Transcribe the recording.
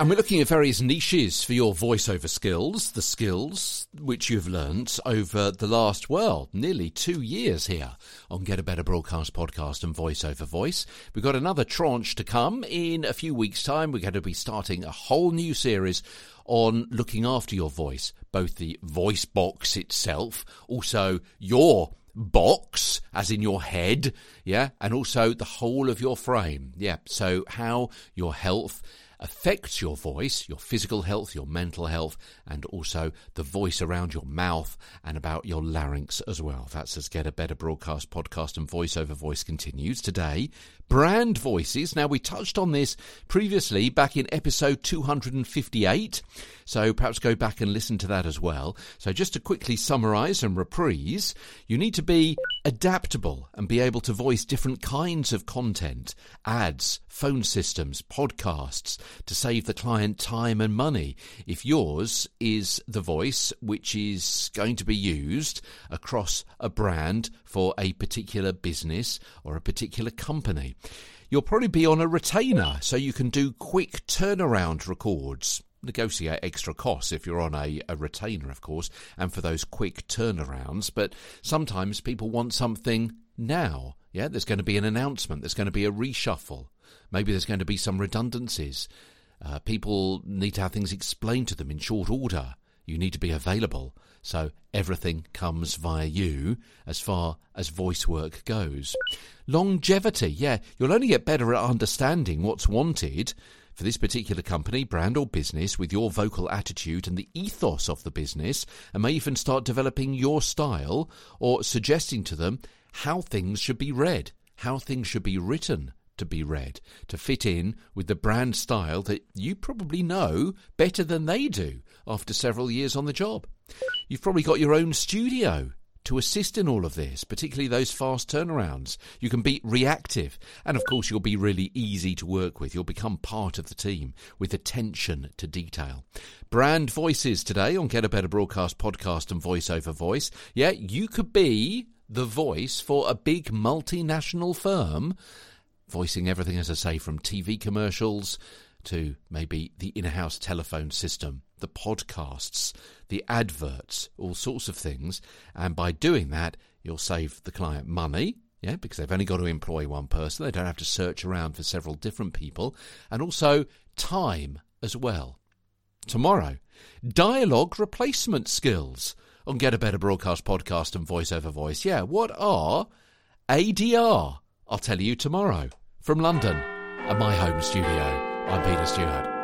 And we're looking at various niches for your voiceover skills, the skills which you've learnt over the last, well, nearly two years here on Get a Better Broadcast podcast and voiceover voice. We've got another tranche to come in a few weeks' time. We're going to be starting a whole new series on looking after your voice, both the voice box itself, also your box, as in your head, yeah, and also the whole of your frame, yeah. So, how your health affects your voice, your physical health, your mental health, and also the voice around your mouth and about your larynx as well. That's as Get a Better Broadcast podcast and voiceover voice continues today. Brand voices. Now, we touched on this previously back in episode 258, so perhaps go back and listen to that as well. So, just to quickly summarize and reprise, you need to be adaptable and be able to voice different kinds of content, ads, phone systems, podcasts, to save the client time and money. If yours is the voice which is going to be used across a brand for a particular business or a particular company, you'll probably be on a retainer so you can do quick turnaround records negotiate extra costs if you're on a, a, retainer, of course, and for those quick turnarounds. But sometimes people want something now. Yeah, there's going to be an announcement, there's going to be a reshuffle, maybe there's going to be some redundancies. Uh, people need to have things explained to them in short order. You need to be available. So everything comes via you as far as voice work goes. Longevity, yeah, you'll only get better at understanding what's wanted for this particular company, brand, or business with your vocal attitude and the ethos of the business, and may even start developing your style or suggesting to them how things should be read, how things should be written to be read, to fit in with the brand style that you probably know better than they do after several years on the job. You've probably got your own studio to assist in all of this, particularly those fast turnarounds. You can be reactive, and of course, you'll be really easy to work with. You'll become part of the team with attention to detail. Brand voices today on Get a Better Broadcast podcast and voiceover voice. Yeah, you could be the voice for a big multinational firm, voicing everything, as I say, from TV commercials to maybe the in house telephone system, the podcasts, the adverts, all sorts of things. And by doing that, you'll save the client money. Yeah, because they've only got to employ one person. They don't have to search around for several different people. And also time as well. Tomorrow, dialogue replacement skills on Get a Better Broadcast podcast and voice over voice. Yeah, what are ADR? I'll tell you tomorrow from London at my home studio. I'm Peter Stewart.